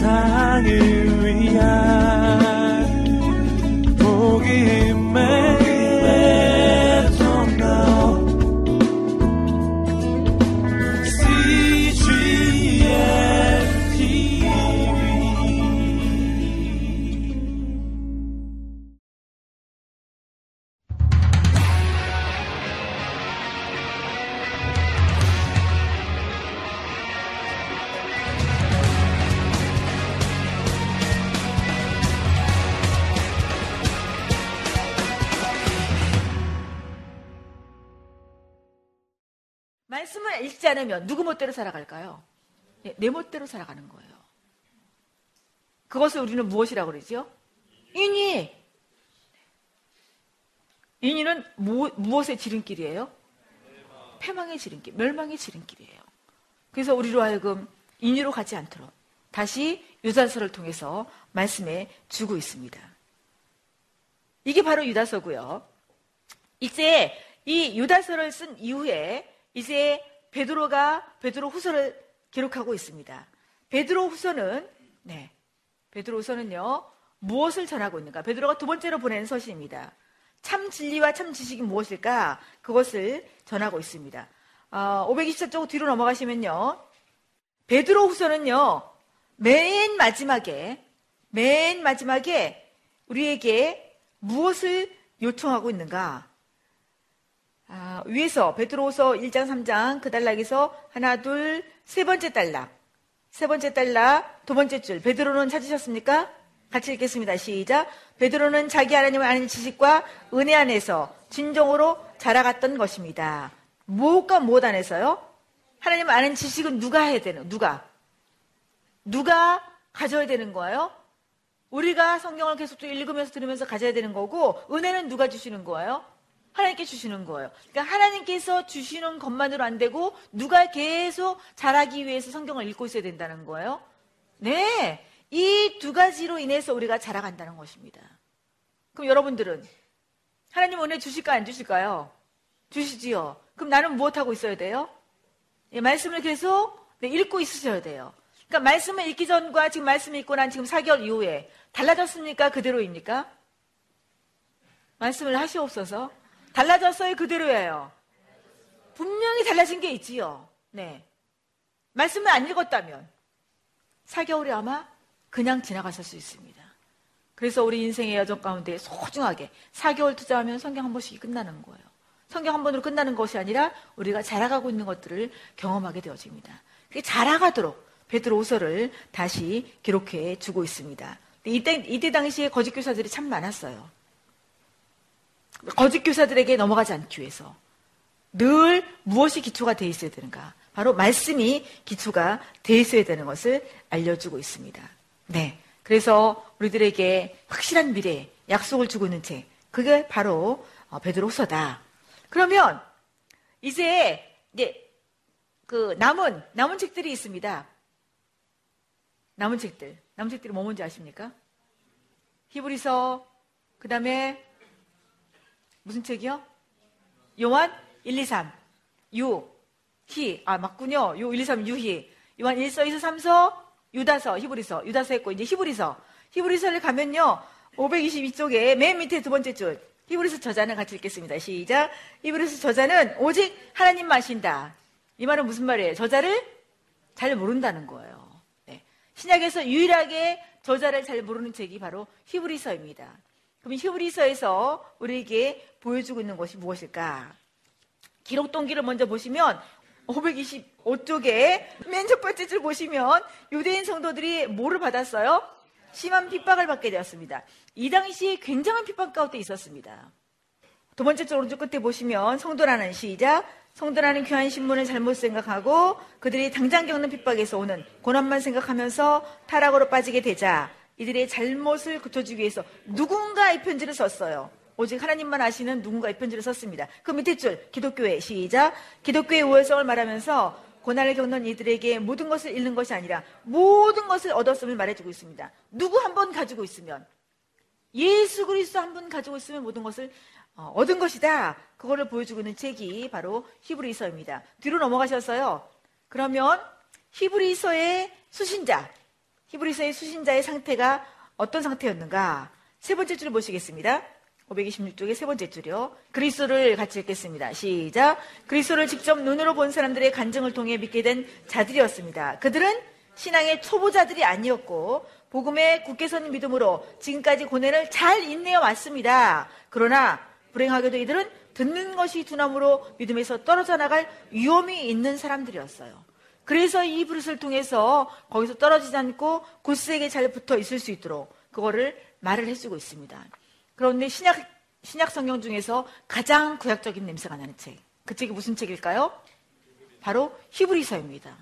세상을 위한 않으면 누구 멋대로 살아갈까요? 네, 내 멋대로 살아가는 거예요. 그것을 우리는 무엇이라고 그러죠? 인위. 인위는 무, 무엇의 지름길이에요? 패망의 지름길, 멸망의 지름길이에요. 그래서 우리로 하여금 인위로 가지 않도록 다시 유다서를 통해서 말씀해 주고 있습니다. 이게 바로 유다서고요. 이제 이 유다서를 쓴 이후에 이제 베드로가 베드로 후서를 기록하고 있습니다. 베드로 후서는 네. 베드로 후서는요. 무엇을 전하고 있는가? 베드로가 두 번째로 보낸 서신입니다. 참 진리와 참 지식이 무엇일까? 그것을 전하고 있습니다. 어, 524쪽 뒤로 넘어가시면요. 베드로 후서는요. 맨 마지막에 맨 마지막에 우리에게 무엇을 요청하고 있는가? 아, 위에서 베드로서 1장 3장 그 단락에서 하나 둘 세 번째 단락 세 번째 단락 두 번째 줄 베드로는 찾으셨습니까? 같이 읽겠습니다. 시작. 베드로는 자기 하나님을 아는 지식과 은혜 안에서 진정으로 자라갔던 것입니다. 무엇과 무엇 안에서요? 하나님 아는 지식은 누가 해야 되는? 누가? 누가 가져야 되는 거예요? 우리가 성경을 계속 또 읽으면서 들으면서 가져야 되는 거고 은혜는 누가 주시는 거예요? 하나님께 주시는 거예요. 그러니까 하나님께서 주시는 것만으로 안 되고 누가 계속 잘하기 위해서 성경을 읽고 있어야 된다는 거예요. 네. 이 두 가지로 인해서 우리가 자라간다는 것입니다. 그럼 여러분들은 하나님 은혜 주실까 안 주실까요? 주시지요. 그럼 나는 무엇하고 있어야 돼요? 예, 말씀을 계속 네, 읽고 있으셔야 돼요. 그러니까 말씀을 읽기 전과 지금 말씀을 읽고 난 지금 4개월 이후에 달라졌습니까? 그대로입니까? 말씀을 하시옵소서. 달라졌어요? 그대로예요? 분명히 달라진 게 있지요. 네. 말씀을 안 읽었다면 4개월이 아마 그냥 지나갔을 수 있습니다. 그래서 우리 인생의 여정 가운데 소중하게 4개월 투자하면 성경 한 번씩 끝나는 거예요. 성경 한 번으로 끝나는 것이 아니라 우리가 자라가고 있는 것들을 경험하게 되어집니다. 그게 자라가도록 베드로 오서를 다시 기록해 주고 있습니다. 이때, 이때 당시에 거짓 교사들이 참 많았어요. 거짓 교사들에게 넘어가지 않기 위해서 늘 무엇이 기초가 돼 있어야 되는가? 바로 말씀이 기초가 돼 있어야 되는 것을 알려주고 있습니다. 네. 그래서 우리들에게 확실한 미래, 약속을 주고 있는 책, 그게 바로 어, 베드로서다. 그러면 이제 이제 그 남은 남은 책들이 있습니다. 남은 책들, 남은 책들이 뭐 뭔지 아십니까? 히브리서, 그 다음에 무슨 책이요? 요한 1, 2, 3. 유, 히. 아, 맞군요. 요 1, 2, 3, 유히. 요한 1서, 2서, 3서, 유다서, 히브리서. 유다서 했고, 이제 히브리서. 히브리서를 가면요. 522쪽에 맨 밑에 두 번째 줄. 히브리서 저자는 같이 읽겠습니다. 시작. 히브리서 저자는 오직 하나님 마신다. 이 말은 무슨 말이에요? 저자를 잘 모른다는 거예요. 네. 신약에서 유일하게 저자를 잘 모르는 책이 바로 히브리서입니다. 그럼 히브리서에서 우리에게 보여주고 있는 것이 무엇일까? 기록 동기를 먼저 보시면 525쪽에 맨 첫 번째 줄 보시면 유대인 성도들이 뭐를 받았어요? 심한 핍박을 받게 되었습니다. 이 당시에 굉장한 핍박 가운데 있었습니다. 두 번째 줄 오른쪽 끝에 보시면 성도라는 시작 성도라는 귀한 신문을 잘못 생각하고 그들이 당장 겪는 핍박에서 오는 고난만 생각하면서 타락으로 빠지게 되자 이들의 잘못을 고쳐주기 위해서 누군가 이 편지를 썼어요. 오직 하나님만 아시는 누군가 이 편지를 썼습니다. 그 밑에 줄 기독교회 시작 기독교의 우월성을 말하면서 고난을 겪는 이들에게 모든 것을 잃는 것이 아니라 모든 것을 얻었음을 말해주고 있습니다. 누구 한 번 가지고 있으면 예수 그리스도 한번 가지고 있으면 모든 것을 어, 얻은 것이다. 그거를 보여주고 있는 책이 바로 히브리서입니다. 뒤로 넘어가셨어요. 그러면 히브리서의 수신자 히브리서의 수신자의 상태가 어떤 상태였는가? 세 번째 줄을 보시겠습니다. 526쪽의 세 번째 줄이요. 그리스도를 같이 읽겠습니다. 시작. 그리스도를 직접 눈으로 본 사람들의 간증을 통해 믿게 된 자들이었습니다. 그들은 신앙의 초보자들이 아니었고 복음에 굳게 선 믿음으로 지금까지 고뇌를 잘 인내해 왔습니다. 그러나 불행하게도 이들은 듣는 것이 두나무로 믿음에서 떨어져 나갈 위험이 있는 사람들이었어요. 그래서 이 브릇을 통해서 거기서 떨어지지 않고 곧세게 잘 붙어 있을 수 있도록 그거를 말을 해주고 있습니다. 그런데 신약, 신약 성경 중에서 가장 구약적인 냄새가 나는 책. 그 책이 무슨 책일까요? 바로 히브리서입니다.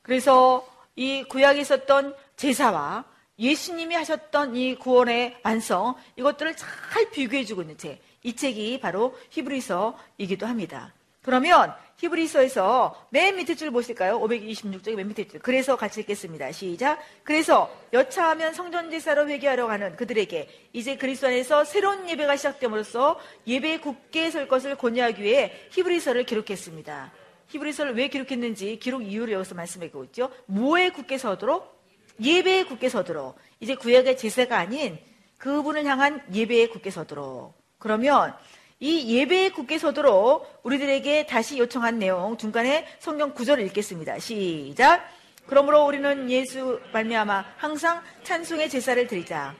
그래서 이 구약에 있었던 제사와 예수님이 하셨던 이 구원의 완성, 이것들을 잘 비교해주고 있는 책. 이 책이 바로 히브리서이기도 합니다. 그러면 히브리서에서 맨 밑에 줄 보실까요? 526쪽의 맨 밑에 줄. 그래서 같이 읽겠습니다. 시작. 그래서 여차하면 성전제사로 회개하려 하는 그들에게 이제 그리스도 안에서 새로운 예배가 시작됨으로써 예배에 굳게 설 것을 권유하기 위해 히브리서를 기록했습니다. 히브리서를 왜 기록했는지 기록 이유를 여기서 말씀하고 있죠. 뭐에 굳게 서도록? 예배에 굳게 서도록. 이제 구약의 제사가 아닌 그분을 향한 예배에 굳게 서도록. 그러면 이 예배에 굳게 서도록 우리들에게 다시 요청한 내용 중간에 성경 구절을 읽겠습니다. 시작. 그러므로 우리는 예수 말미암아 항상 찬송의 제사를 드리자.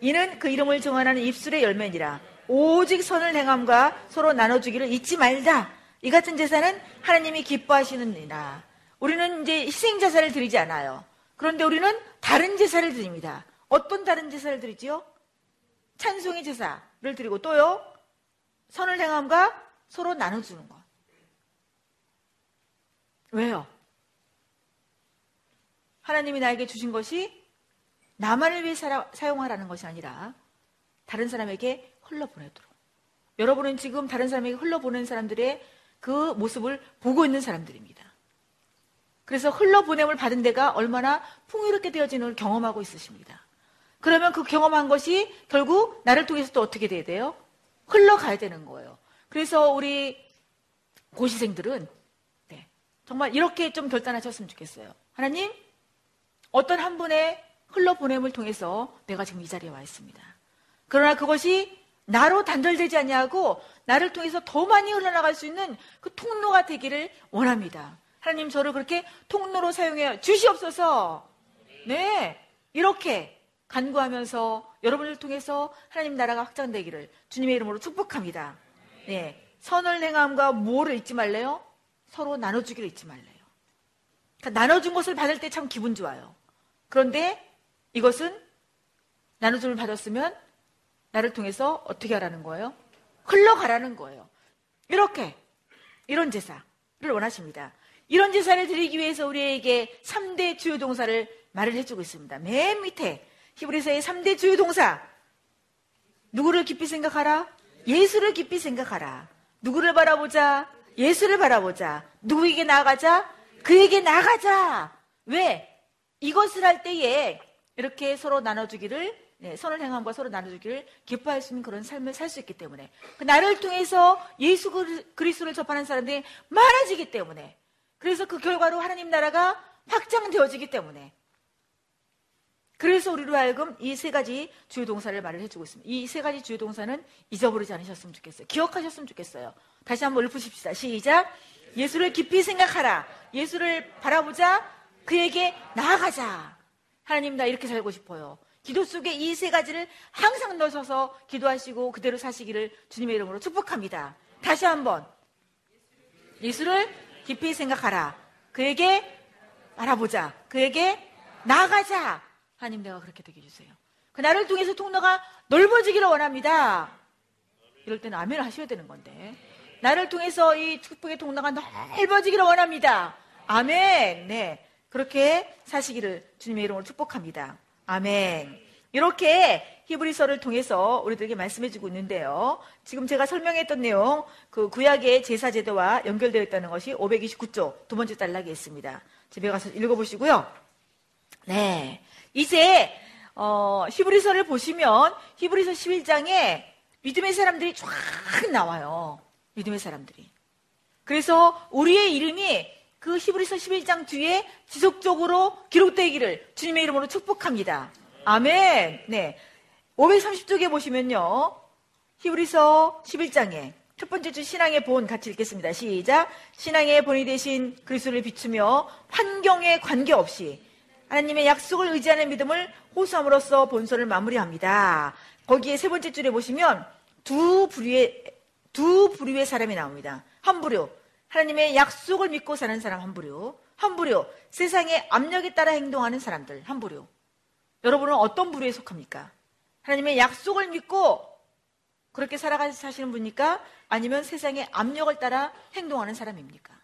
이는 그 이름을 정하는 입술의 열매니라. 오직 선을 행함과 서로 나눠주기를 잊지 말자. 이 같은 제사는 하나님이 기뻐하시는이라. 우리는 이제 희생 제사를 드리지 않아요. 그런데 우리는 다른 제사를 드립니다. 어떤 다른 제사를 드리지요? 찬송의 제사를 드리고 또요 선을 행함과 서로 나눠주는 것. 왜요? 하나님이 나에게 주신 것이 나만을 위해 사, 사용하라는 것이 아니라 다른 사람에게 흘러보내도록. 여러분은 지금 다른 사람에게 흘러보낸 사람들의 그 모습을 보고 있는 사람들입니다. 그래서 흘러보냄을 받은 데가 얼마나 풍요롭게 되어지는 걸 경험하고 있으십니다. 그러면 그 경험한 것이 결국 나를 통해서 또 어떻게 돼야 돼요? 흘러가야 되는 거예요. 그래서 우리 고시생들은 네, 정말 이렇게 좀 결단하셨으면 좋겠어요. 하나님, 어떤 한 분의 흘러보냄을 통해서 내가 지금 이 자리에 와 있습니다. 그러나 그것이 나로 단절되지 않냐고 나를 통해서 더 많이 흘러나갈 수 있는 그 통로가 되기를 원합니다. 하나님 저를 그렇게 통로로 사용해 주시옵소서. 네. 이렇게 간구하면서 여러분을 통해서 하나님 나라가 확장되기를 주님의 이름으로 축복합니다. 네. 선을 행함과 뭐를 잊지 말래요? 서로 나눠주기를 잊지 말래요. 그러니까 나눠준 것을 받을 때 참 기분 좋아요. 그런데 이것은 나눠줌을 받았으면 나를 통해서 어떻게 하라는 거예요? 흘러가라는 거예요. 이렇게 이런 제사를 원하십니다. 이런 제사를 드리기 위해서 우리에게 3대 주요 동사를 말을 해주고 있습니다. 맨 밑에 히브리서의 3대 주요 동사. 누구를 깊이 생각하라? 예수를 깊이 생각하라. 누구를 바라보자? 예수를 바라보자. 누구에게 나아가자? 그에게 나가자. 왜? 이것을 할 때에 이렇게 서로 나눠주기를 네, 선을 행함과 서로 나눠주기를 기뻐할 수 있는 그런 삶을 살 수 있기 때문에 그 나를 통해서 예수 그리스도를 접하는 사람들이 많아지기 때문에 그래서 그 결과로 하나님 나라가 확장되어지기 때문에 그래서 우리로 하여금 이 세 가지 주요 동사를 말을 해주고 있습니다. 이 세 가지 주요 동사는 잊어버리지 않으셨으면 좋겠어요. 기억하셨으면 좋겠어요. 다시 한번 읊으십시다. 시작. 예수를 깊이 생각하라. 예수를 바라보자. 그에게 나아가자. 하나님 나 이렇게 살고 싶어요. 기도 속에 이 세 가지를 항상 넣으셔서 기도하시고 그대로 사시기를 주님의 이름으로 축복합니다. 다시 한번 예수를 깊이 생각하라. 그에게 알아보자. 그에게 나아가자. 하나님 내가 그렇게 되게 해주세요. 그 나를 통해서 통로가 넓어지기를 원합니다. 이럴 때는 아멘을 하셔야 되는 건데. 나를 통해서 이 축복의 통로가 넓어지기를 원합니다. 아멘. 네. 그렇게 사시기를 주님의 이름으로 축복합니다. 아멘. 이렇게 히브리서를 통해서 우리들에게 말씀해 주고 있는데요. 지금 제가 설명했던 내용, 그 구약의 제사 제도와 연결되어 있다는 것이 529조 두 번째 단락에 있습니다. 집에 가서 읽어보시고요. 네. 이제 어, 히브리서를 보시면 히브리서 11장에 믿음의 사람들이 쫙 나와요. 믿음의 사람들이. 그래서 우리의 이름이 그 히브리서 11장 뒤에 지속적으로 기록되기를 주님의 이름으로 축복합니다. 아멘. 네. 530쪽에 보시면요. 히브리서 11장에 첫 번째 주 신앙의 본 같이 읽겠습니다. 시작. 신앙의 본이 되신 그리스도를 비추며 환경에 관계없이 하나님의 약속을 의지하는 믿음을 호소함으로써 본서를 마무리합니다. 거기에 세 번째 줄에 보시면 두 부류의 두 부류의 사람이 나옵니다. 한 부류 하나님의 약속을 믿고 사는 사람 한 부류, 한 부류 세상의 압력에 따라 행동하는 사람들 한 부류. 여러분은 어떤 부류에 속합니까? 하나님의 약속을 믿고 그렇게 살아가 사시는 분입니까? 아니면 세상의 압력을 따라 행동하는 사람입니까?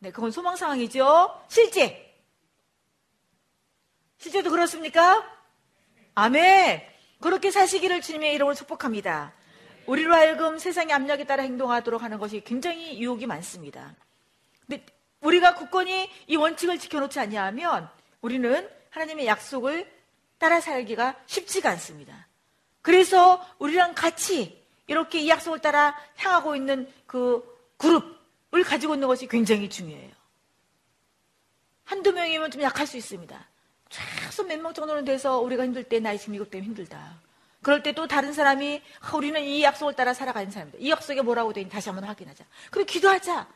네, 그건 소망 상황이죠. 실제. 실제도 그렇습니까? 아멘. 그렇게 사시기를 주님의 이름으로 축복합니다. 우리로 하여금 세상의 압력에 따라 행동하도록 하는 것이 굉장히 유혹이 많습니다. 근데 우리가 굳건히 이 원칙을 지켜놓지 않냐하면 우리는 하나님의 약속을 따라 살기가 쉽지가 않습니다. 그래서 우리랑 같이 이렇게 이 약속을 따라 향하고 있는 그 그룹 을 가지고 있는 것이 굉장히 중요해요. 한두 명이면 좀 약할 수 있습니다. 최소 몇 명 정도는 돼서 우리가 힘들 때 나이 지금 이것 때문에 힘들다. 그럴 때 또 다른 사람이 아, 우리는 이 약속을 따라 살아가는 사람이다. 이 약속에 뭐라고 되니 다시 한번 확인하자. 그럼 기도하자.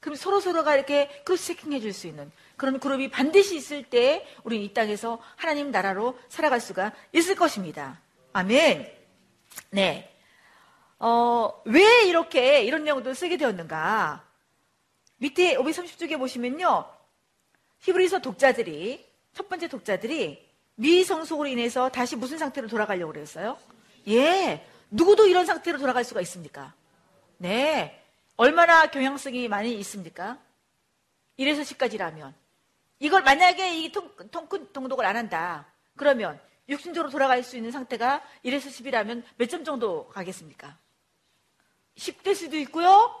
그럼 서로 서로가 이렇게 크로스 체킹해 줄 수 있는 그런 그룹이 반드시 있을 때 우리 이 땅에서 하나님 나라로 살아갈 수가 있을 것입니다. 아멘. 네. 어, 왜 이렇게 이런 내용들을 쓰게 되었는가? 밑에 530쪽에 보시면요. 히브리서 독자들이 첫 번째 독자들이 미성속으로 인해서 다시 무슨 상태로 돌아가려고 그랬어요? 예. 누구도 이런 상태로 돌아갈 수가 있습니까? 네. 얼마나 경향성이 많이 있습니까? 1에서 10까지라면. 이걸 만약에 이 통, 통, 통독을 안 한다. 그러면 육신적으로 돌아갈 수 있는 상태가 1에서 10이라면 몇 점 정도 가겠습니까? 10될 수도 있고요.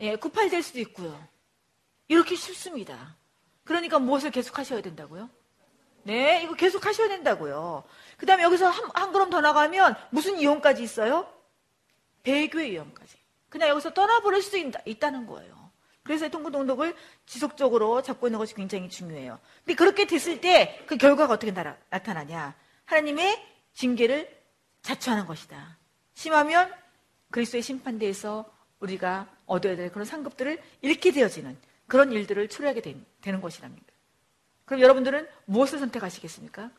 예, 9, 8될 수도 있고요. 이렇게 쉽습니다. 그러니까 무엇을 계속 하셔야 된다고요? 네, 이거 계속 하셔야 된다고요. 그 다음에 여기서 한, 한 걸음 더 나가면 무슨 이혼까지 있어요? 배교의 이혼까지. 그냥 여기서 떠나버릴 수도 있, 다 는 거예요. 그래서 통구동독을 지속적으로 잡고 있는 것이 굉장히 중요해요. 근데 그렇게 됐을 때 그 결과가 어떻게 나, 타나냐 하나님의 징계를 자초하는 것이다. 심하면 그리스도의 심판대에서 우리가 얻어야 될 그런 상급들을 잃게 되어지는 그런 일들을 초래하게 된, 되는 것이랍니다. 그럼 여러분들은 무엇을 선택하시겠습니까?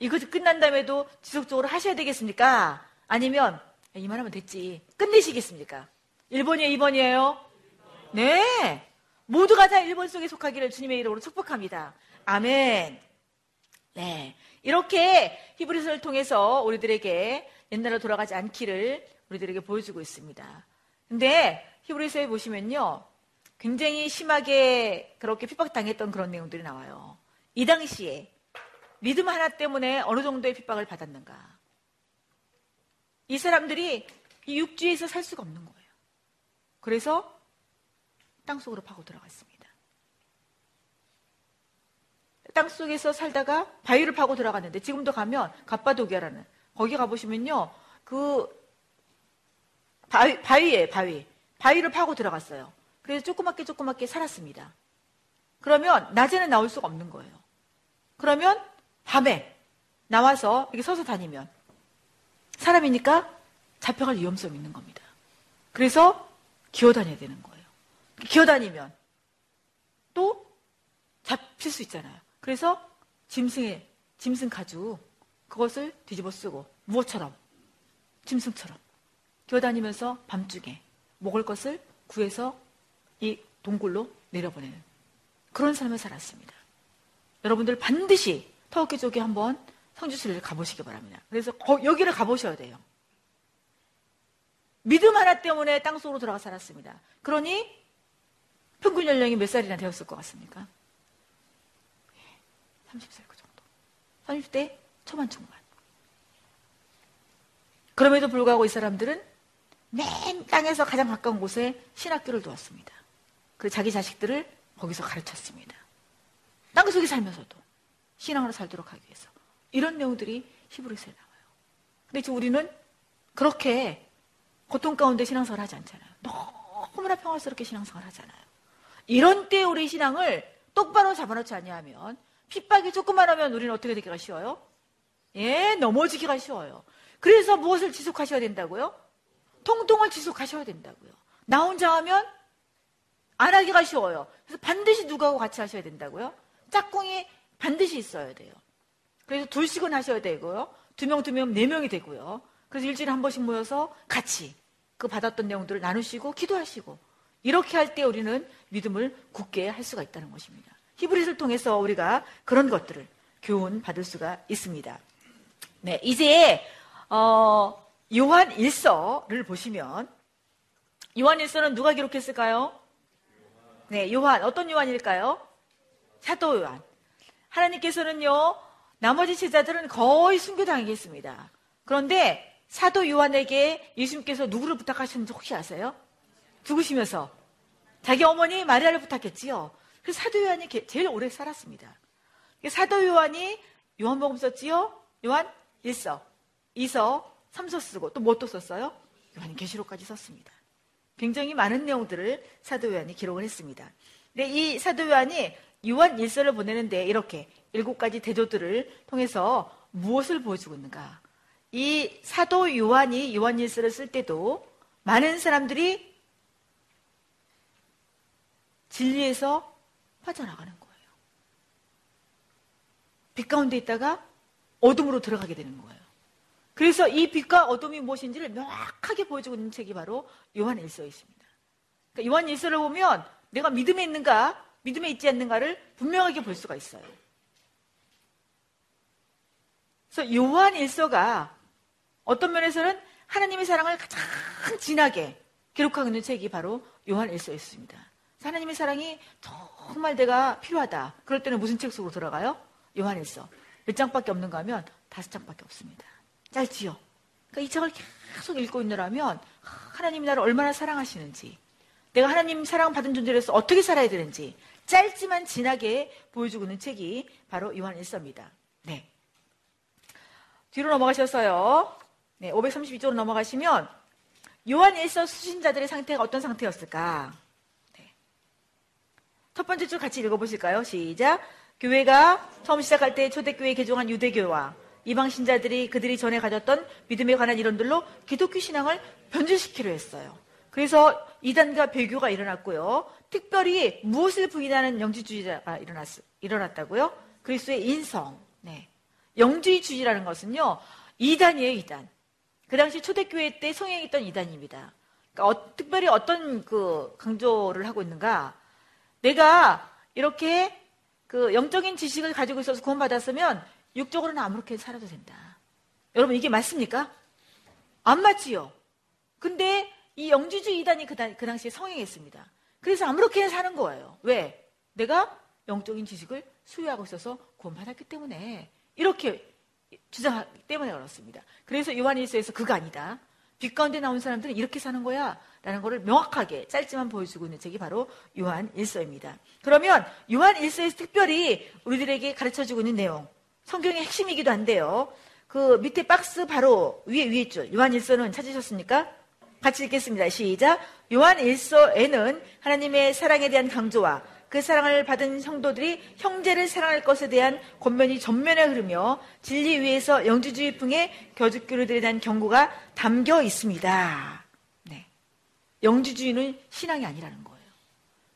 이것이 끝난 다음에도 지속적으로 하셔야 되겠습니까? 아니면 이만 하면 됐지. 끝내시겠습니까? 1번이에요, 2번이에요? 네. 모두가 다 1번 속에 속하기를 주님의 이름으로 축복합니다. 아멘. 네. 이렇게 히브리서를 통해서 우리들에게 옛날로 돌아가지 않기를 우리들에게 보여주고 있습니다. 근데 히브리서에 보시면요. 굉장히 심하게 그렇게 핍박당했던 그런 내용들이 나와요. 이 당시에 믿음 하나 때문에 어느 정도의 핍박을 받았는가. 이 사람들이 이 육지에서 살 수가 없는 거예요. 그래서 땅속으로 파고 들어갔습니다. 땅속에서 살다가 바위를 파고 들어갔는데 지금도 가면 갑바도기아라는 거기 가보시면요. 그 바위, 바위에 바위. 바위를 파고 들어갔어요. 그래서 조그맣게 조그맣게 살았습니다. 그러면 낮에는 나올 수가 없는 거예요. 그러면 밤에 나와서 이렇게 서서 다니면 사람이니까 잡혀갈 위험성이 있는 겁니다. 그래서 기어 다녀야 되는 거예요. 기어 다니면 또 잡힐 수 있잖아요. 그래서 짐승에 짐승 가죽 그것을 뒤집어 쓰고 무엇처럼 짐승처럼 기어 다니면서 밤중에 먹을 것을 구해서 이 동굴로 내려보내는 그런 삶을 살았습니다. 여러분들 반드시 터키 쪽에 한번 성지순례를 가보시기 바랍니다. 그래서 거, 여기를 가보셔야 돼요. 믿음 하나 때문에 땅속으로 들어가 살았습니다. 그러니 평균 연령이 몇 살이나 되었을 것 같습니까? 30살 그 정도. 30대 초반 중반. 그럼에도 불구하고 이 사람들은 맨 땅에서 가장 가까운 곳에 신학교를 두었습니다. 그 자기 자식들을 거기서 가르쳤습니다. 땅 속에 살면서도 신앙으로 살도록 하기 위해서 이런 내용들이 히브리서에 나와요. 근데 지금 우리는 그렇게 고통 가운데 신앙생활 하지 않잖아요. 너무 너무나 평화스럽게 신앙생활 하잖아요. 이런 때 우리 신앙을 똑바로 잡아놓지 아니하면 핍박이 조금만 하면 우리는 어떻게 되기가 쉬워요? 예, 넘어지기가 쉬워요. 그래서 무엇을 지속하셔야 된다고요? 통통을 지속하셔야 된다고요. 나 혼자 하면 안 하기가 쉬워요. 그래서 반드시 누구하고 같이 하셔야 된다고요? 짝꿍이 반드시 있어야 돼요. 그래서 둘씩은 하셔야 되고요. 두 명, 두 명, 네 명이 되고요. 그래서 일주일에 한 번씩 모여서 같이 그 받았던 내용들을 나누시고 기도하시고 이렇게 할 때 우리는 믿음을 굳게 할 수가 있다는 것입니다. 히브리서를 통해서 우리가 그런 것들을 교훈 받을 수가 있습니다. 네, 이제 어, 요한 일서를 보시면 요한 일서는 누가 기록했을까요? 네, 요한 어떤 요한일까요? 사도 요한. 하나님께서는요 나머지 제자들은 거의 순교당하겠습니다. 그런데 사도 요한에게 예수님께서 누구를 부탁하셨는지 혹시 아세요? 죽으시면서 자기 어머니 마리아를 부탁했지요. 그 사도 요한이 제일 오래 살았습니다. 사도 요한이 요한복음 썼지요. 요한 1서, 2서, 3서 쓰고 또뭐또 썼어요? 요한 계시록까지 썼습니다. 굉장히 많은 내용들을 사도 요한이 기록을 했습니다. 근데 이 사도 요한이 요한 1서를 보내는데 이렇게 일곱 가지 대조들을 통해서 무엇을 보여주고 있는가? 이 사도 요한이 요한 1서를 쓸 때도 많은 사람들이 진리에서 빠져나가는 거예요. 빛 가운데 있다가 어둠으로 들어가게 되는 거예요. 그래서 이 빛과 어둠이 무엇인지를 명확하게 보여주고 있는 책이 바로 요한 일서에 있습니다. 그러니까 요한 일서를 보면 내가 믿음에 있는가, 믿음에 있지 않는가를 분명하게 볼 수가 있어요. 그래서 요한 일서가 어떤 면에서는 하나님의 사랑을 가장 진하게 기록하고 있는 책이 바로 요한 일서였습니다. 하나님의 사랑이 정말 내가 필요하다. 그럴 때는 무슨 책 속으로 들어가요? 요한 일서. 몇 장밖에 없는가 하면 다섯 장밖에 없습니다. 짧지요? 그러니까 이 책을 계속 읽고 있느라면 하나님이 나를 얼마나 사랑하시는지 내가 하나님 사랑받은 존재로서 어떻게 살아야 되는지 짧지만 진하게 보여주고 있는 책이 바로 요한 일서입니다. 네. 뒤로 넘어가셔서요. 네, 532쪽으로 넘어가시면 요한 일서 수신자들의 상태가 어떤 상태였을까? 첫 번째 줄 같이 읽어보실까요? 시작. 교회가 처음 시작할 때 초대교회 개종한 유대교와 이방 신자들이 그들이 전에 가졌던 믿음에 관한 이론들로 기독교 신앙을 변질시키려 했어요. 그래서 이단과 배교가 일어났고요. 특별히 무엇을 부인하는 영지주의자가 일어났, 일어났다고요? 그리스도의 인성. 네. 영주의주의라는 것은요, 이단이에요, 이단. 그 당시 초대교회 때 성행했던 이단입니다. 그러니까 어, 특별히 어떤 그 강조를 하고 있는가? 내가 이렇게 그 영적인 지식을 가지고 있어서 구원받았으면 육적으로는 아무렇게 살아도 된다. 여러분 이게 맞습니까? 안 맞지요. 근데 이 영주주의 이단이 그, 그 당시에 성행했습니다. 그래서 아무렇게 사는 거예요. 왜? 내가 영적인 지식을 수유하고 있어서 구원받았기 때문에 이렇게 주장하기 때문에 그렇습니다. 그래서 요한일서에서 그가 아니다. 빛 가운데 나온 사람들은 이렇게 사는 거야. 라는 것을 명확하게 짧지만 보여주고 있는 책이 바로 요한 일서입니다. 그러면 요한 일서에서 특별히 우리들에게 가르쳐 주고 있는 내용, 성경의 핵심이기도 한데요. 그 밑에 박스 바로 위에 위에 줄, 요한 일서는 찾으셨습니까? 같이 읽겠습니다. 시작. 요한 일서에는 하나님의 사랑에 대한 강조와 그 사랑을 받은 성도들이 형제를 사랑할 것에 대한 권면이 전면에 흐르며 진리 위에서 영주주의 풍의 교주교류들에 대한 경고가 담겨 있습니다. 네. 영주주의는 신앙이 아니라는 거예요.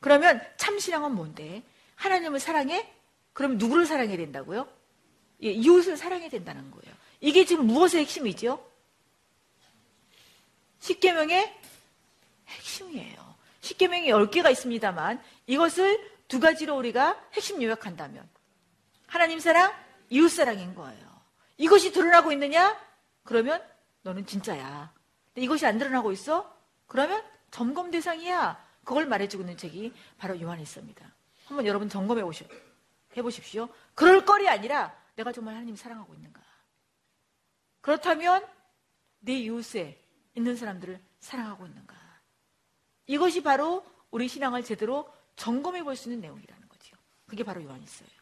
그러면 참 신앙은 뭔데? 하나님을 사랑해? 그럼 누구를 사랑해야 된다고요? 예, 이웃을 사랑해야 된다는 거예요. 이게 지금 무엇의 핵심이죠? 십계명의 핵심이에요. 십계명이 10개가 있습니다만 이것을 두 가지로 우리가 핵심 요약한다면 하나님 사랑, 이웃 사랑인 거예요. 이것이 드러나고 있느냐? 그러면 너는 진짜야. 이것이 안 드러나고 있어? 그러면 점검 대상이야. 그걸 말해주고 있는 책이 바로 요한일서입니다. 한번 여러분 점검해 보시, 해보십시오. 그럴 거리 아니라 내가 정말 하나님 사랑하고 있는가. 그렇다면 내 이웃에 있는 사람들을 사랑하고 있는가. 이것이 바로 우리 신앙을 제대로 점검해 볼 수 있는 내용이라는 거죠. 그게 바로 요한일서예요.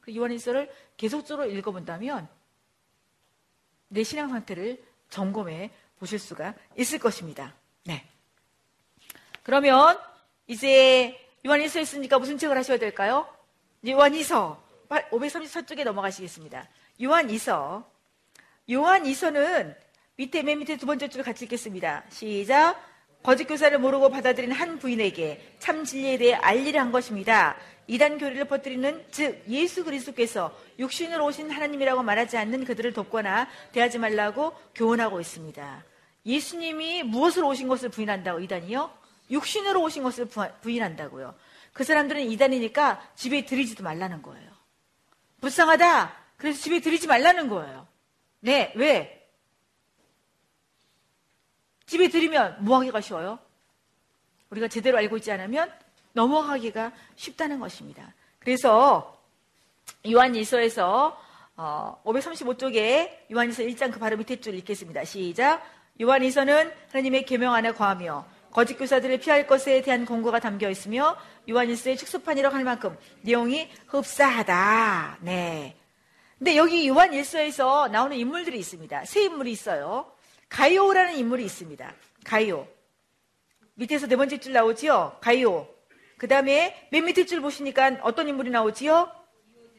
그 요한일서를 계속적으로 읽어본다면 내 신앙 상태를 점검해 보실 수가 있을 것입니다. 네. 그러면 이제 요한일서 했으니까 무슨 책을 하셔야 될까요? 요한이서 534쪽에 넘어가시겠습니다. 요한 이서 요한 이서는 밑에 맨 밑에 두 번째 줄 같이 읽겠습니다. 시작. 거짓 교사를 모르고 받아들인 한 부인에게 참 진리에 대해 알리려 한 것입니다. 이단 교리를 퍼뜨리는 즉 예수 그리스도께서 육신으로 오신 하나님이라고 말하지 않는 그들을 돕거나 대하지 말라고 교훈하고 있습니다. 예수님이 무엇으로 오신 것을 부인한다고 이단이요? 육신으로 오신 것을 부인한다고요. 그 사람들은 이단이니까 집에 들이지도 말라는 거예요. 불쌍하다. 그래서 집에 들이지 말라는 거예요. 네, 왜? 집에 들이면 뭐 하기가 쉬워요? 우리가 제대로 알고 있지 않으면 넘어가기가 쉽다는 것입니다. 그래서 요한일서에서 어, 535쪽에 요한일서 1장 그 바로 밑에 줄 읽겠습니다. 시작. 요한일서는 하나님의 계명 안에 거하며 거짓 교사들을 피할 것에 대한 공고가 담겨 있으며 요한일서의 축소판이라고 할 만큼 내용이 흡사하다. 네. 근데 여기 요한일서에서 나오는 인물들이 있습니다. 세 인물이 있어요. 가이오라는 인물이 있습니다. 가이오. 밑에서 네 번째 줄 나오지요? 가이오. 그 다음에 맨 밑에 줄 보시니까 어떤 인물이 나오지요?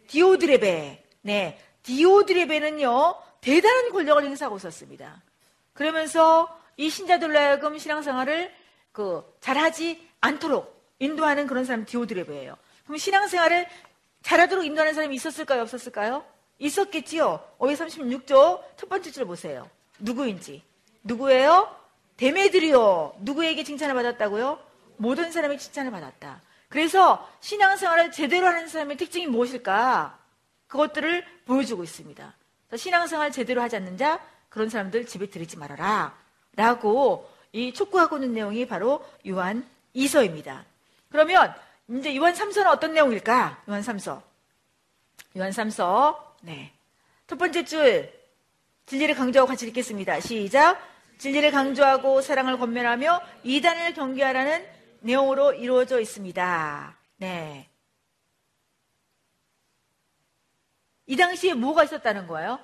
디오드레베. 네. 디오드레베는요, 대단한 권력을 행사하고 있었습니다. 그러면서 이 신자들로 하여금 신앙생활을 그 잘하지 않도록 인도하는 그런 사람 디오드레베예요. 그럼 신앙생활을 잘하도록 인도하는 사람이 있었을까요? 없었을까요? 있었겠지요. 536조 첫 번째 줄 보세요. 누구인지. 누구예요? 데메드리오. 누구에게 칭찬을 받았다고요? 모든 사람이 칭찬을 받았다. 그래서 신앙생활을 제대로 하는 사람의 특징이 무엇일까? 그것들을 보여주고 있습니다. 신앙생활 제대로 하지 않는 자, 그런 사람들 집에 들이지 말아라. 라고 이 촉구하고 있는 내용이 바로 요한 2서입니다. 그러면 이제 요한 3서는 어떤 내용일까? 요한 3서. 요한 3서. 네. 첫 번째 줄 진리를 강조하고 같이 읽겠습니다. 시작. 진리를 강조하고 사랑을 권면하며 이단을 경계하라는 내용으로 이루어져 있습니다. 네. 이 당시에 뭐가 있었다는 거예요?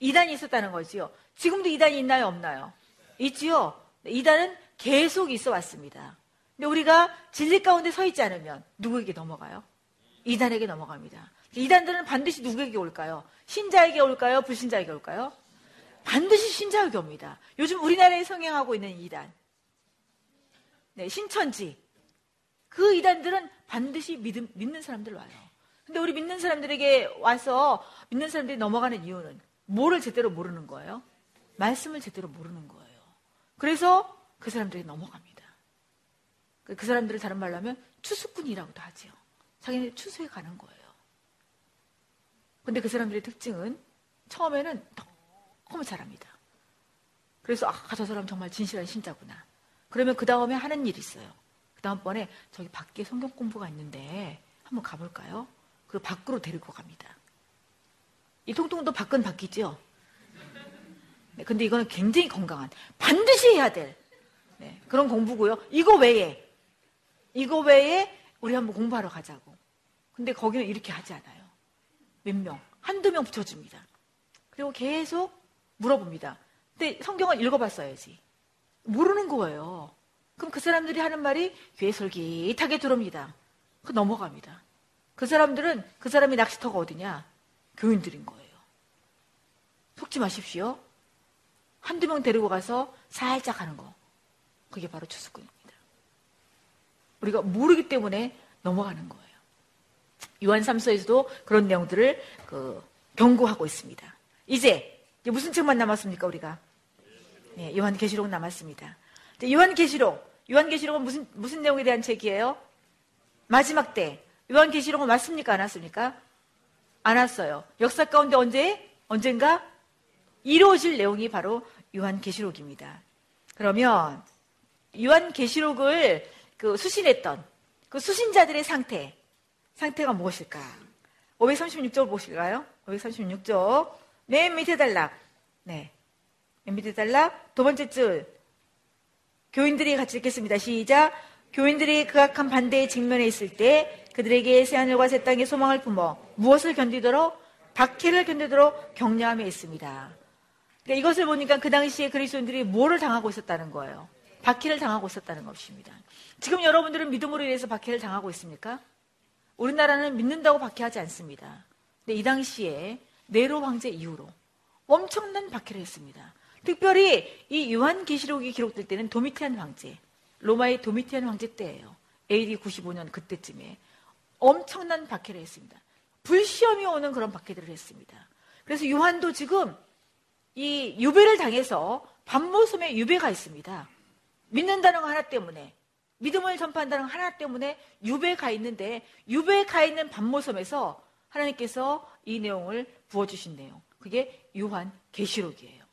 이단이 있었다는 거지요. 지금도 이단이 있나요, 없나요? 있지요. 이단은 계속 있어 왔습니다. 근데 우리가 진리 가운데 서 있지 않으면 누구에게 넘어가요? 이단에게 넘어갑니다. 이단들은 반드시 누구에게 올까요? 신자에게 올까요? 불신자에게 올까요? 반드시 신자에게 옵니다. 요즘 우리나라에 성행하고 있는 이단. 네, 신천지. 그 이단들은 반드시 믿음, 믿는 사람들 와요. 근데 우리 믿는 사람들에게 와서 믿는 사람들이 넘어가는 이유는 뭐를 제대로 모르는 거예요? 말씀을 제대로 모르는 거예요. 그래서 그 사람들이 넘어갑니다. 그, 그 사람들을 다른 말로 하면 추수꾼이라고도 하죠. 자기네 추수해 가는 거예요. 근데 그 사람들의 특징은 처음에는 너무 잘합니다. 그래서 아, 저 사람 정말 진실한 신자구나. 그러면 그 다음에 하는 일이 있어요. 그 다음번에 저기 밖에 성경 공부가 있는데 한번 가볼까요? 그 밖으로 데리고 갑니다. 이 통통도 밖은 바뀌죠? 네, 근데 이거는 굉장히 건강한, 반드시 해야 될 네, 그런 공부고요. 이거 외에, 이거 외에 우리 한번 공부하러 가자고. 근데 거기는 이렇게 하지 않아요. 몇 명, 한두 명 붙여줍니다. 그리고 계속 물어봅니다. 근데 성경을 읽어봤어야지. 모르는 거예요. 그럼 그 사람들이 하는 말이 귀에 솔깃하게 들어옵니다. 그 넘어갑니다. 그 사람들은 그 사람이 낚시터가 어디냐? 교인들인 거예요. 속지 마십시오. 한두 명 데리고 가서 살짝 하는 거. 그게 바로 추수꾼입니다. 우리가 모르기 때문에 넘어가는 거예요. 요한 3서에서도 그런 내용들을 그 경고하고 있습니다. 이제 무슨 책만 남았습니까, 우리가? 네, 요한 계시록 남았습니다. 요한 계시록, 요한 계시록은 무슨 무슨 내용에 대한 책이에요? 마지막 때 요한 계시록은 맞습니까, 안 왔습니까? 안 왔어요. 역사 가운데 언제 언젠가 이루어질 내용이 바로 요한계시록입니다. 그러면 요한계시록을 그 수신했던 그 수신자들의 상태 상태가 무엇일까? 536쪽 보실까요? 536쪽. 맨 밑에 달락. 네. 맨 밑에 달락. 두 번째 줄. 교인들이 같이 읽겠습니다. 시작. 교인들이 그 악한 반대에 직면해 있을 때 그들에게 새하늘과 새 땅의 소망을 품어 무엇을 견디도록 박해를 견디도록 격려함에 있습니다. 그러니까 이것을 보니까 그 당시에 그리스도인들이 뭐를 당하고 있었다는 거예요. 박해를 당하고 있었다는 것입니다. 지금 여러분들은 믿음으로 인해서 박해를 당하고 있습니까? 우리나라는 믿는다고 박해하지 않습니다. 근데 이 당시에 네로 황제 이후로 엄청난 박해를 했습니다. 특별히 이 요한계시록이 기록될 때는 도미티안 황제, 로마의 도미티안 황제 때예요. AD 95년 그때쯤에 엄청난 박해를 했습니다. 불시험이 오는 그런 박해들을 했습니다. 그래서 요한도 지금 이 유배를 당해서 반모섬에 유배가 있습니다. 믿는다는 거 하나 때문에 믿음을 전파한다는 거 하나 때문에 유배가 있는데 유배가 있는 반모섬에서 하나님께서 이 내용을 부어주신 내용 그게 요한 계시록이에요.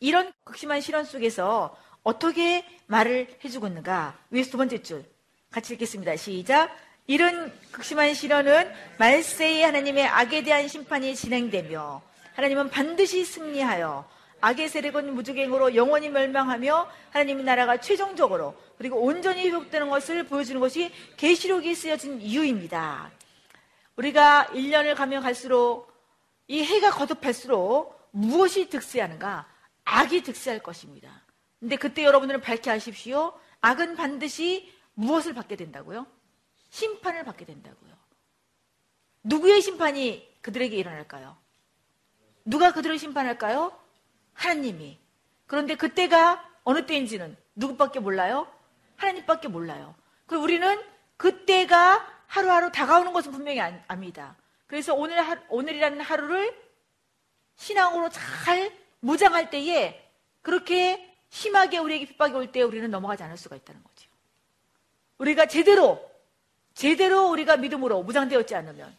이런 극심한 실현 속에서 어떻게 말을 해주고 있는가? 위에서 두 번째 줄 같이 읽겠습니다. 시작. 이런 극심한 실현은 말세의 하나님의 악에 대한 심판이 진행되며 하나님은 반드시 승리하여 악의 세력은 무주갱으로 영원히 멸망하며 하나님의 나라가 최종적으로 그리고 온전히 회복되는 것을 보여주는 것이 계시록이 쓰여진 이유입니다. 우리가 1년을 가면 갈수록 이 해가 거듭할수록 무엇이 득세하는가? 악이 득세할 것입니다. 근데 그때 여러분들은 밝게 하십시오. 악은 반드시 무엇을 받게 된다고요? 심판을 받게 된다고요. 누구의 심판이 그들에게 일어날까요? 누가 그들을 심판할까요? 하나님이. 그런데 그때가 어느 때인지는 누구밖에 몰라요? 하나님밖에 몰라요. 그리고 우리는 그때가 하루하루 다가오는 것은 분명히 압니다. 그래서 오늘 하, 오늘이라는 하루를 신앙으로 잘 무장할 때에 그렇게 심하게 우리에게 핍박이 올 때 우리는 넘어가지 않을 수가 있다는 거죠. 우리가 제대로 제대로 우리가 믿음으로 무장되었지 않으면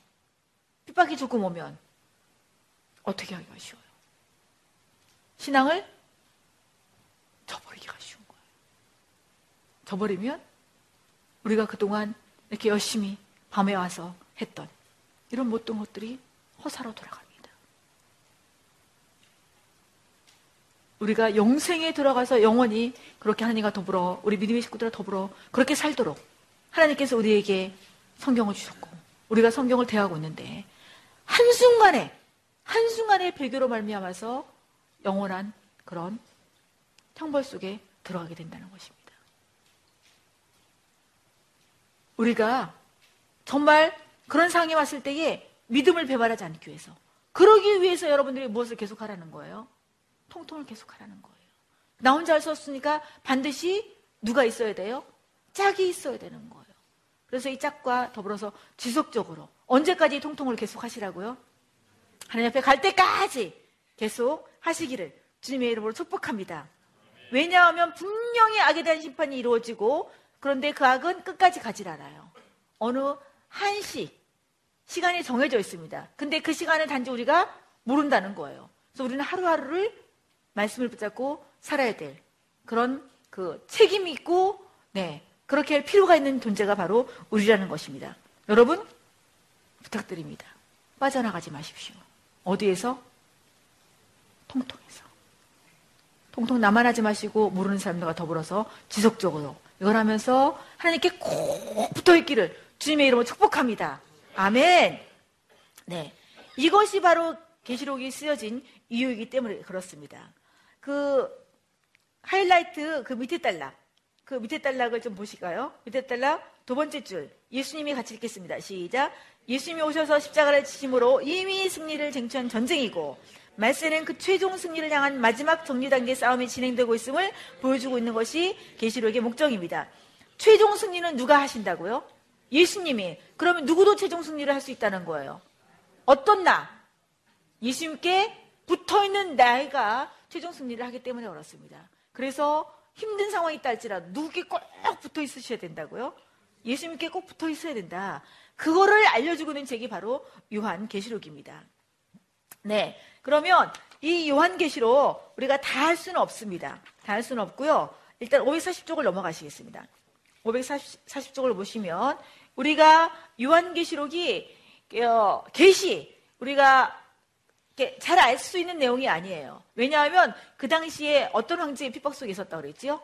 핍박이 조금 오면 어떻게 하기가 쉬워요? 신앙을 저버리기가 쉬운 거예요. 저버리면 우리가 그동안 이렇게 열심히 밤에 와서 했던 이런 모든 것들이 허사로 돌아갑니다. 우리가 영생에 들어가서 영원히 그렇게 하나님과 더불어 우리 믿음의 식구들과 더불어 그렇게 살도록 하나님께서 우리에게 성경을 주셨고 우리가 성경을 대하고 있는데 한순간에 한순간에 배교로 말미암아서 영원한 그런 형벌 속에 들어가게 된다는 것입니다. 우리가 정말 그런 상황이 왔을 때에 믿음을 배반하지 않기 위해서 그러기 위해서 여러분들이 무엇을 계속하라는 거예요? 통통을 계속하라는 거예요. 나 혼자 할 수 없으니까 반드시 누가 있어야 돼요? 짝이 있어야 되는 거예요. 그래서 이 짝과 더불어서 지속적으로 언제까지 통통을 계속 하시라고요? 하나님 앞에 갈 때까지 계속 하시기를 주님의 이름으로 축복합니다. 왜냐하면 분명히 악에 대한 심판이 이루어지고 그런데 그 악은 끝까지 가질 않아요. 어느 한 시 시간이 정해져 있습니다. 근데 그 시간을 단지 우리가 모른다는 거예요. 그래서 우리는 하루하루를 말씀을 붙잡고 살아야 될 그런 그 책임 있고 네 그렇게 할 필요가 있는 존재가 바로 우리라는 것입니다. 여러분 부탁드립니다. 빠져나가지 마십시오. 어디에서? 통통해서. 통통 나만 하지 마시고 모르는 사람들과 더불어서 지속적으로 이걸 하면서 하나님께 꼭 붙어 있기를 주님의 이름으로 축복합니다. 아멘. 네. 이것이 바로 계시록이 쓰여진 이유이기 때문에 그렇습니다. 그 하이라이트 그 밑에 단락 그 밑에 단락을 좀 보실까요? 밑에 단락 두 번째 줄 예수님이 같이 읽겠습니다. 시작. 예수님이 오셔서 십자가를 치심으로 이미 승리를 쟁취한 전쟁이고 말세는 그 최종 승리를 향한 마지막 정리 단계 싸움이 진행되고 있음을 보여주고 있는 것이 계시록의 목적입니다. 최종 승리는 누가 하신다고요? 예수님이. 그러면 누구도 최종 승리를 할 수 있다는 거예요. 어떤 나? 예수님께 붙어 있는 나이가 최종 승리를 하기 때문에 그렇습니다. 그래서 힘든 상황이 있다 할지라도 누구께 꼭 붙어 있으셔야 된다고요? 예수님께 꼭 붙어 있어야 된다. 그거를 알려주고 있는 책이 바로 요한계시록입니다. 네. 그러면 이 요한계시록 우리가 다 할 수는 없습니다. 다 할 수는 없고요. 일단 540쪽을 넘어가시겠습니다. 540쪽을 보시면 우리가 요한계시록이 어, 계시 우리가 잘 알 수 있는 내용이 아니에요. 왜냐하면 그 당시에 어떤 황제의 핍박 속에 있었다고 그랬지요?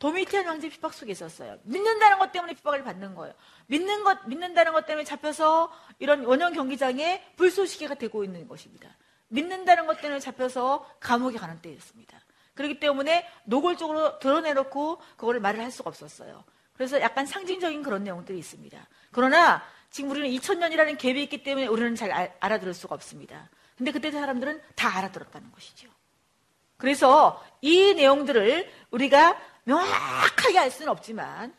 도미티안 황제 핍박 속에 있었어요. 믿는다는 것 때문에 핍박을 받는 거예요. 믿는 것, 믿는다는 것 때문에 잡혀서 이런 원형 경기장에 불쏘시개가 되고 있는 것입니다. 믿는다는 것 때문에 잡혀서 감옥에 가는 때였습니다. 그렇기 때문에 노골적으로 드러내놓고 그거를 말을 할 수가 없었어요. 그래서 약간 상징적인 그런 내용들이 있습니다. 그러나 지금 우리는 2000년이라는 갭이 있기 때문에 우리는 잘 알, 알아들을 수가 없습니다. 근데 그때 사람들은 다 알아들었다는 것이죠. 그래서 이 내용들을 우리가 명확하게 알 수는 없지만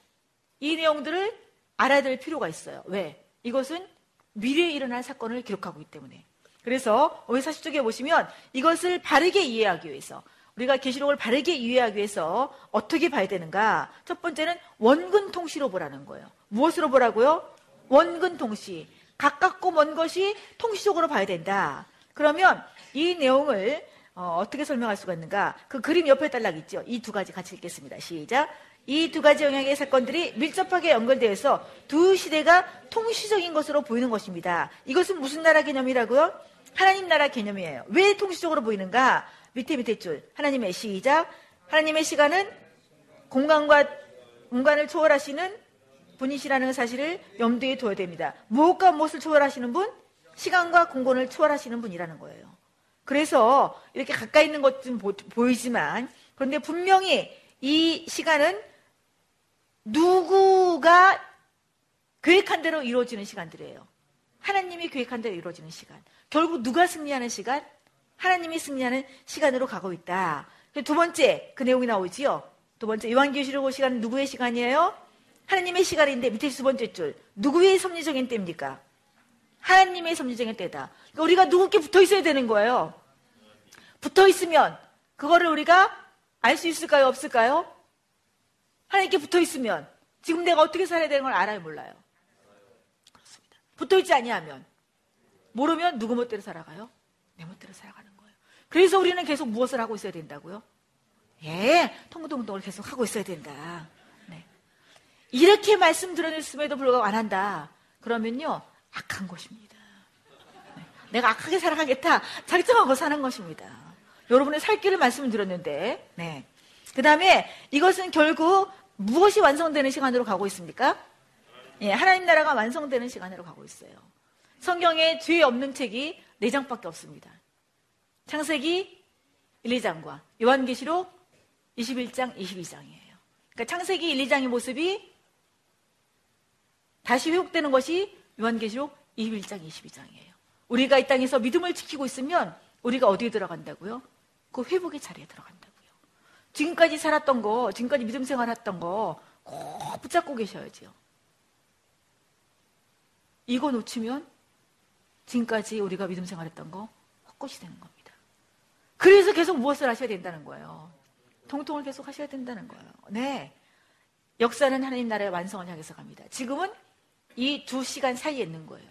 이 내용들을 알아야 될 필요가 있어요. 왜? 이것은 미래에 일어날 사건을 기록하고 있기 때문에. 그래서 오해 40쪽에 보시면 이것을 바르게 이해하기 위해서 우리가 계시록을 바르게 이해하기 위해서 어떻게 봐야 되는가? 첫 번째는 원근 통시로 보라는 거예요. 무엇으로 보라고요? 원근 통시. 가깝고 먼 것이 통시적으로 봐야 된다. 그러면 이 내용을 어, 떻게 설명할 수가 있는가? 그 그림 옆에 딸락 있죠? 이 두 가지 같이 읽겠습니다. 시작. 이 두 가지 영역의 사건들이 밀접하게 연결되어서 두 시대가 통시적인 것으로 보이는 것입니다. 이것은 무슨 나라 개념이라고요? 하나님 나라 개념이에요. 왜 통시적으로 보이는가? 밑에 밑에 줄. 하나님의 시작. 하나님의 시간은 공간과 공간을 초월하시는 분이시라는 사실을 염두에 둬야 됩니다. 무엇과 무엇을 초월하시는 분? 시간과 공간을 초월하시는 분이라는 거예요. 그래서 이렇게 가까이 있는 것좀 보이지만 그런데 분명히 이 시간은 누구가 계획한 대로 이루어지는 시간들이에요. 하나님이 계획한 대로 이루어지는 시간. 결국 누가 승리하는 시간? 하나님이 승리하는 시간으로 가고 있다. 두 번째 그 내용이 나오지요. 두 번째 요한계시록 시간은 누구의 시간이에요? 하나님의 시간인데 밑에 두 번째 줄 누구의 섭리적인 때입니까? 하나님의 섭리적인 때다. 그러니까 우리가 누구께 붙어 있어야 되는 거예요. 붙어 있으면 그거를 우리가 알 수 있을까요? 없을까요? 하나님께 붙어 있으면 지금 내가 어떻게 살아야 되는 걸 알아요, 몰라요? 그렇습니다. 붙어 있지 아니하면 모르면 누구 멋대로 살아가요? 내 멋대로 살아가는 거예요. 그래서 우리는 계속 무엇을 하고 있어야 된다고요? 예, 통동동을 계속 하고 있어야 된다. 네. 이렇게 말씀 드렸음에도 불구하고 안 한다. 그러면요, 악한 것입니다. 네. 내가 악하게 살아가겠다. 작정하고 사는 것입니다. 여러분의 살 길을 말씀드렸는데, 네. 그 다음에 이것은 결국 무엇이 완성되는 시간으로 가고 있습니까? 예, 하나님 나라가 완성되는 시간으로 가고 있어요. 성경에 죄 없는 책이 4장밖에 없습니다. 창세기 1, 2장과 요한계시록 21장, 22장이에요. 그러니까 창세기 1, 2장의 모습이 다시 회복되는 것이 요한계시록 21장, 22장이에요. 우리가 이 땅에서 믿음을 지키고 있으면 우리가 어디에 들어간다고요? 그 회복의 자리에 들어간다고요. 지금까지 살았던 거, 지금까지 믿음 생활했던 거 꼭 붙잡고 계셔야지요. 이거 놓치면 지금까지 우리가 믿음 생활했던 거 헛것이 되는 겁니다. 그래서 계속 무엇을 하셔야 된다는 거예요. 통통을 계속 하셔야 된다는 거예요. 네. 역사는 하나님 나라의 완성을 향해서 갑니다. 지금은 이 두 시간 사이에 있는 거예요.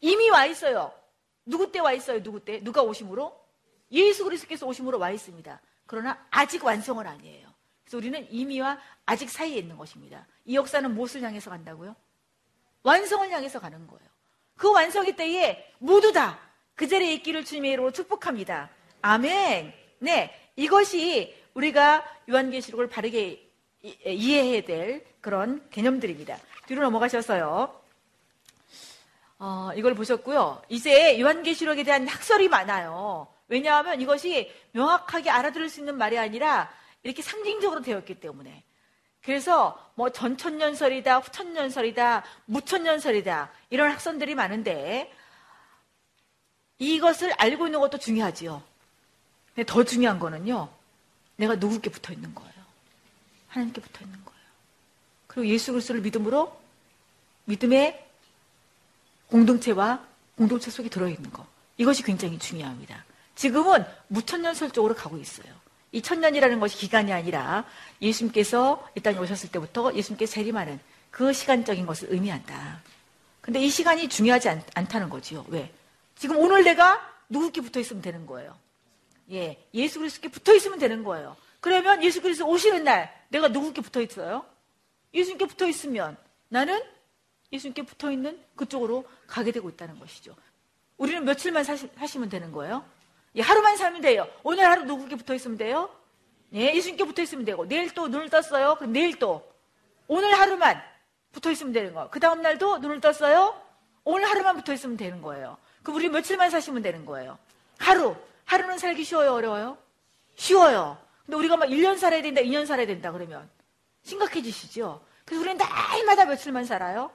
이미 와 있어요. 누구 때 와 있어요? 누구 때? 누가 오심으로? 예수 그리스도께서 오심으로 와 있습니다. 그러나 아직 완성은 아니에요. 그래서 우리는 이미와 아직 사이에 있는 것입니다. 이 역사는 무엇을 향해서 간다고요? 완성을 향해서 가는 거예요. 그 완성의 때에 모두 다 그 자리에 있기를 주님의 이름으로 축복합니다. 아멘. 네. 이것이 우리가 요한계시록을 바르게 이해해야 될 그런 개념들입니다. 뒤로 넘어가셔서요. 어, 이걸 보셨고요. 이제 요한계시록에 대한 학설이 많아요. 왜냐하면 이것이 명확하게 알아들을 수 있는 말이 아니라 이렇게 상징적으로 되었기 때문에. 그래서 뭐 전천년설이다, 후천년설이다, 무천년설이다 이런 학설들이 많은데 이것을 알고 있는 것도 중요하지요. 근데 더 중요한 거는요. 내가 누구께 붙어 있는 거예요. 하나님께 붙어 있는 거예요. 그리고 예수 그리스도를 믿음으로 믿음의 공동체와 공동체 속에 들어 있는 거. 이것이 굉장히 중요합니다. 지금은 무천년설 쪽으로 가고 있어요. 이 천년이라는 것이 기간이 아니라 예수님께서 이 땅에 오셨을 때부터 예수님께 세림하는 그 시간적인 것을 의미한다. 근데 이 시간이 중요하지 않, 다는 거지요. 왜? 지금 오늘 내가 누구께 붙어 있으면 되는 거예요. 예, 예수 그리스도께 붙어 있으면 되는 거예요. 그러면 예수 그리스도 오시는 날 내가 누구께 붙어 있어요? 예수님께 붙어 있으면 나는 예수님께 붙어 있는 그쪽으로 가게 되고 있다는 것이죠. 우리는 며칠만 사시, 면 되는 거예요. 예, 하루만 살면 돼요. 오늘 하루 누구께 붙어 있으면 돼요? 예, 예수님께 붙어 있으면 되고 내일 또 눈을 떴어요. 그럼 내일 또 오늘 하루만 붙어 있으면 되는 거예요. 그 다음 날도 눈을 떴어요. 오늘 하루만 붙어 있으면 되는 거예요. 그럼 우리 며칠만 사시면 되는 거예요. 하루 하루는 살기 쉬워요, 어려워요? 쉬워요. 근데 우리가 막 1년 살아야 된다, 2년 살아야 된다 그러면 심각해지시죠? 그래서 우리는 날마다 며칠만 살아요?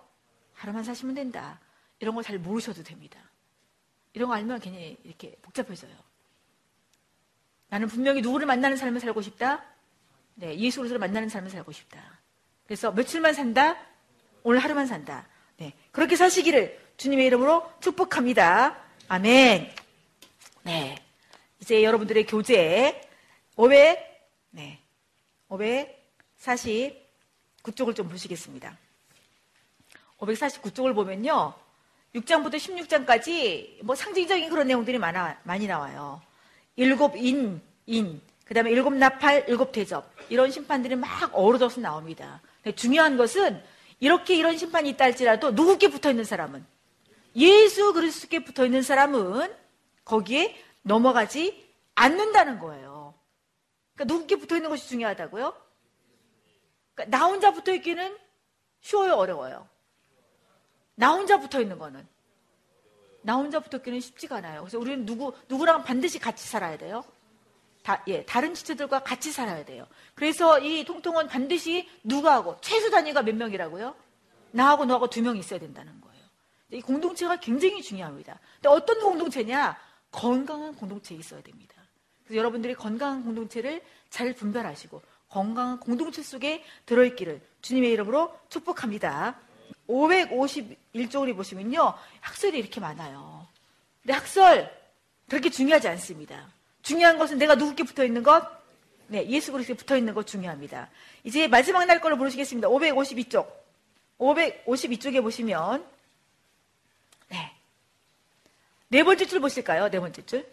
하루만 사시면 된다. 이런 걸 잘 모르셔도 됩니다. 이런 거 알면 괜히 이렇게 복잡해져요. 나는 분명히 누구를 만나는 삶을 살고 싶다? 네, 예수 그리스도를 만나는 삶을 살고 싶다. 그래서 며칠만 산다? 오늘 하루만 산다. 네, 그렇게 사시기를 주님의 이름으로 축복합니다. 아멘. 네, 이제 여러분들의 교재 500, 네, 549쪽을 좀 보시겠습니다. 549쪽을 보면요. 6장부터 16장까지 뭐 상징적인 그런 내용들이 많아, 많이 나와요. 일곱 인, 인, 그 다음에 일곱 나팔, 일곱 대접. 이런 심판들이 막 어우러져서 나옵니다. 중요한 것은 이렇게 이런 심판이 있다 할지라도 누구께 붙어 있는 사람은 예수 그리스도께 붙어 있는 사람은 거기에 넘어가지 않는다는 거예요. 그러니까 누구께 붙어 있는 것이 중요하다고요? 그러니까 나 혼자 붙어 있기는 쉬워요, 어려워요? 나 혼자 붙어 있는 거는 나 혼자 붙어 있기는 쉽지가 않아요. 그래서 우리는 누구 누구랑 반드시 같이 살아야 돼요. 다, 예, 다른 지체들과 같이 살아야 돼요. 그래서 이 통통은 반드시 누구하고 최소 단위가 몇 명이라고요? 나하고 너하고 두 명 있어야 된다는 거예요. 이 공동체가 굉장히 중요합니다. 근데 어떤 공동체냐? 건강한 공동체에 있어야 됩니다. 그래서 여러분들이 건강한 공동체를 잘 분별하시고 건강한 공동체 속에 들어있기를 주님의 이름으로 축복합니다. 551쪽을 보시면요. 학설이 이렇게 많아요. 근데 학설 그렇게 중요하지 않습니다. 중요한 것은 내가 누구께 붙어 있는 것? 네, 예수 그리스도에 붙어 있는 것 중요합니다. 이제 마지막 날 거를 보시겠습니다. 552쪽. 552쪽에 보시면 네. 네 번째 줄 보실까요? 네 번째 줄.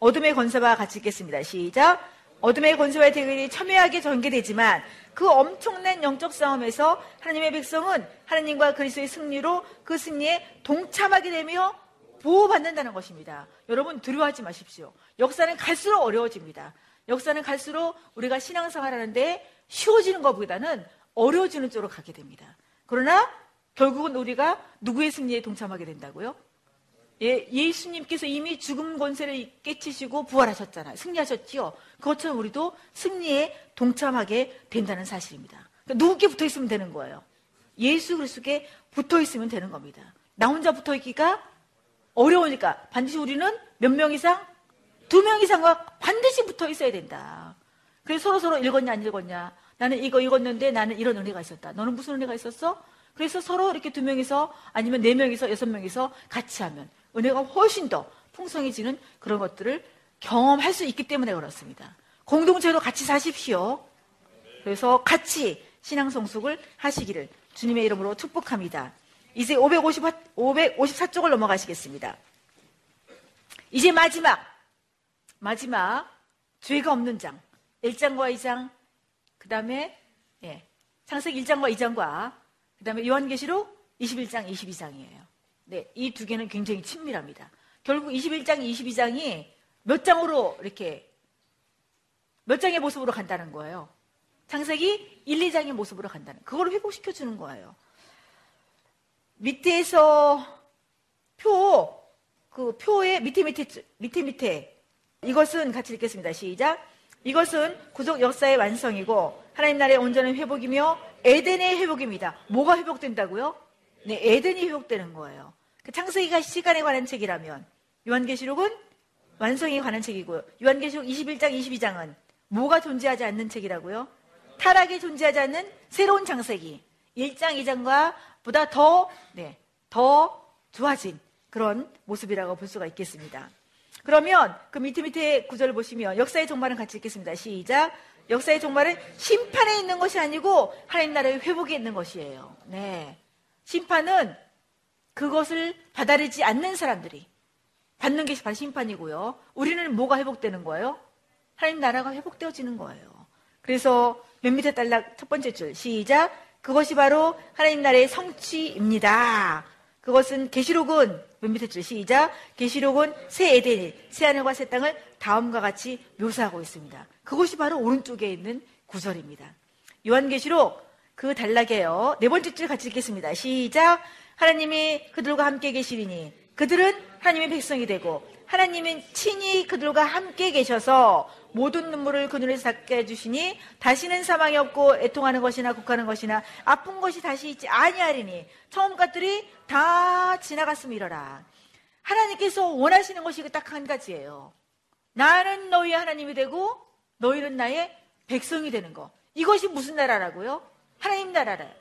어둠의 권세와 같이 읽겠습니다. 시작. 어둠의 권세와 대결이 첨예하게 전개되지만 그 엄청난 영적 싸움에서 하나님의 백성은 하나님과 그리스도의 승리로 그 승리에 동참하게 되며 보호받는다는 것입니다. 여러분 두려워하지 마십시오. 역사는 갈수록 어려워집니다. 역사는 갈수록 우리가 신앙생활 하는데 쉬워지는 것보다는 어려워지는 쪽으로 가게 됩니다. 그러나 결국은 우리가 누구의 승리에 동참하게 된다고요? 예, 예수님께서 이미 죽음 권세를 깨치시고 부활하셨잖아요. 승리하셨지요. 그것처럼 우리도 승리에 동참하게 된다는 사실입니다. 그러니까 누구께 붙어 있으면 되는 거예요. 예수 그리스도께 붙어 있으면 되는 겁니다. 나 혼자 붙어 있기가 어려우니까 반드시 우리는 몇 명 이상? 두 명 이상과 반드시 붙어 있어야 된다. 그래서 서로 서로 읽었냐 안 읽었냐. 나는 이거 읽었는데 나는 이런 은혜가 있었다. 너는 무슨 은혜가 있었어? 그래서 서로 이렇게 두 명이서 아니면 네 명이서 여섯 명이서 같이 하면 은혜가 훨씬 더 풍성해지는 그런 것들을 경험할 수 있기 때문에 그렇습니다. 공동체로 같이 사십시오. 그래서 같이 신앙 성숙을 하시기를 주님의 이름으로 축복합니다. 이제 550, 554쪽을 넘어가시겠습니다. 이제 마지막, 마지막, 죄가 없는 장. 1장과 2장, 그 다음에, 예, 창세기 1장과 2장과, 그 다음에 요한계시록 21장, 22장이에요. 네, 이 두 개는 굉장히 친밀합니다. 결국 21장, 22장이 몇 장으로 이렇게, 몇 장의 모습으로 간다는 거예요. 창세기 1, 2장의 모습으로 간다는, 그걸 회복시켜 주는 거예요. 밑에서 표, 그 표의 밑에 밑에, 밑에 밑에, 이것은 같이 읽겠습니다. 시작. 이것은 구속 역사의 완성이고, 하나님 나라의 온전한 회복이며, 에덴의 회복입니다. 뭐가 회복된다고요? 네, 에덴이 회복되는 거예요. 그 창세기가 시간에 관한 책이라면, 요한계시록은 완성에 관한 책이고요. 요한계시록 21장, 22장은 뭐가 존재하지 않는 책이라고요? 타락이 존재하지 않는 새로운 창세기. 1장, 2장과 보다 더, 네, 더 좋아진 그런 모습이라고 볼 수가 있겠습니다. 그러면 그 밑에 밑에 구절을 보시면 역사의 종말은 같이 읽겠습니다. 시작. 역사의 종말은 심판에 있는 것이 아니고 하나님 나라의 회복에 있는 것이에요. 네. 심판은 그것을 받아들이지 않는 사람들이 받는 바로 심판이고요. 우리는 뭐가 회복되는 거예요? 하나님 나라가 회복되어지는 거예요. 그래서 맨 밑에 딸락 첫 번째 줄 시작. 그것이 바로 하나님 나라의 성취입니다. 그것은 계시록은 맨 밑에 줄 시작. 계시록은 새 에덴, 새 하늘과 새 땅을 다음과 같이 묘사하고 있습니다. 그것이 바로 오른쪽에 있는 구절입니다. 요한계시록 그 단락에요. 네 번째 줄 같이 읽겠습니다. 시작. 하나님이 그들과 함께 계시리니 그들은 하나님의 백성이 되고 하나님은 친히 그들과 함께 계셔서 모든 눈물을 그 눈에서 닦게 해주시니 다시는 사망이 없고 애통하는 것이나 국하는 것이나 아픈 것이 다시 있지 아니하리니 처음 것들이 다 지나갔음이러라. 하나님께서 원하시는 것이 딱 한 가지예요. 나는 너희의 하나님이 되고 너희는 나의 백성이 되는 거. 이것이 무슨 나라라고요? 하나님 나라래.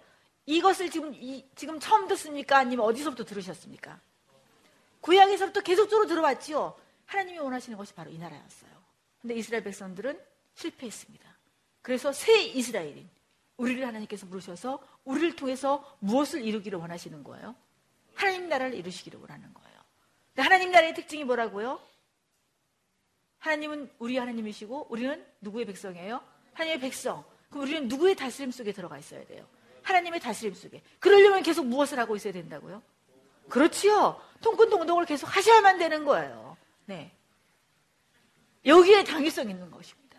이것을 지금 이, 지금 처음 듣습니까? 아니면 어디서부터 들으셨습니까? 구약에서부터 계속적으로 들어왔지요. 하나님이 원하시는 것이 바로 이 나라였어요. 근데 이스라엘 백성들은 실패했습니다. 그래서 새 이스라엘인 우리를 하나님께서 부르셔서 우리를 통해서 무엇을 이루기를 원하시는 거예요? 하나님 나라를 이루시기를 원하는 거예요. 하나님 나라의 특징이 뭐라고요? 하나님은 우리 하나님이시고 우리는 누구의 백성이에요? 하나님의 백성. 그럼 우리는 누구의 다스림 속에 들어가 있어야 돼요? 하나님의 다스림 속에. 그러려면 계속 무엇을 하고 있어야 된다고요? 그렇지요. 통근동동을 계속 하셔야만 되는 거예요. 네. 여기에 당위성 있는 것입니다.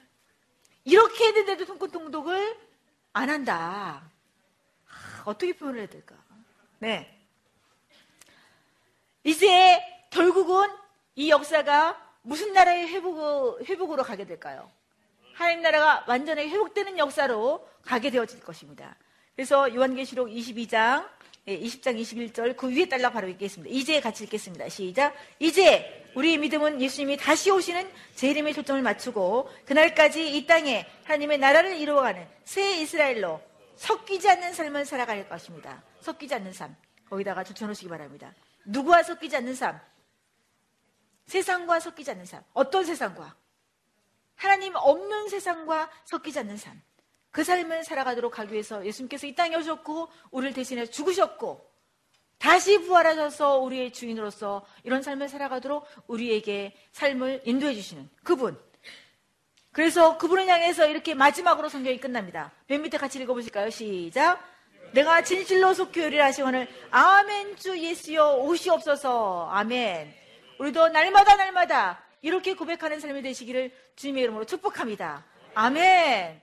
이렇게 했는데도 통근동독을 안 한다. 아, 어떻게 표현을 해야 될까? 네. 이제 결국은 이 역사가 무슨 나라의 회복, 회복으로 가게 될까요? 하나님 나라가 완전히 회복되는 역사로 가게 되어질 것입니다. 그래서 요한계시록 22장, 20장 21절 그 위에 달라 바로 읽겠습니다. 이제 같이 읽겠습니다. 시작. 이제 우리의 믿음은 예수님이 다시 오시는 제 이름의 초점을 맞추고 그날까지 이 땅에 하나님의 나라를 이루어가는 새 이스라엘로 섞이지 않는 삶을 살아갈 것입니다. 섞이지 않는 삶. 거기다가 붙여놓으시기 바랍니다. 누구와 섞이지 않는 삶? 세상과 섞이지 않는 삶. 어떤 세상과? 하나님 없는 세상과 섞이지 않는 삶. 그 삶을 살아가도록 하기 위해서 예수님께서 이 땅에 오셨고, 우리를 대신해 죽으셨고, 다시 부활하셔서 우리의 주인으로서 이런 삶을 살아가도록 우리에게 삶을 인도해 주시는 그분. 그래서 그분을 향해서 이렇게 마지막으로 성경이 끝납니다. 맨 밑에 같이 읽어보실까요? 시작. 내가 진실로 속교리를 하시오늘 아멘 주 예수여 오시옵소서 아멘 우리도 날마다 날마다 이렇게 고백하는 삶이 되시기를 주님의 이름으로 축복합니다 아멘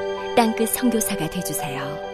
땅끝 성교사가 되주세요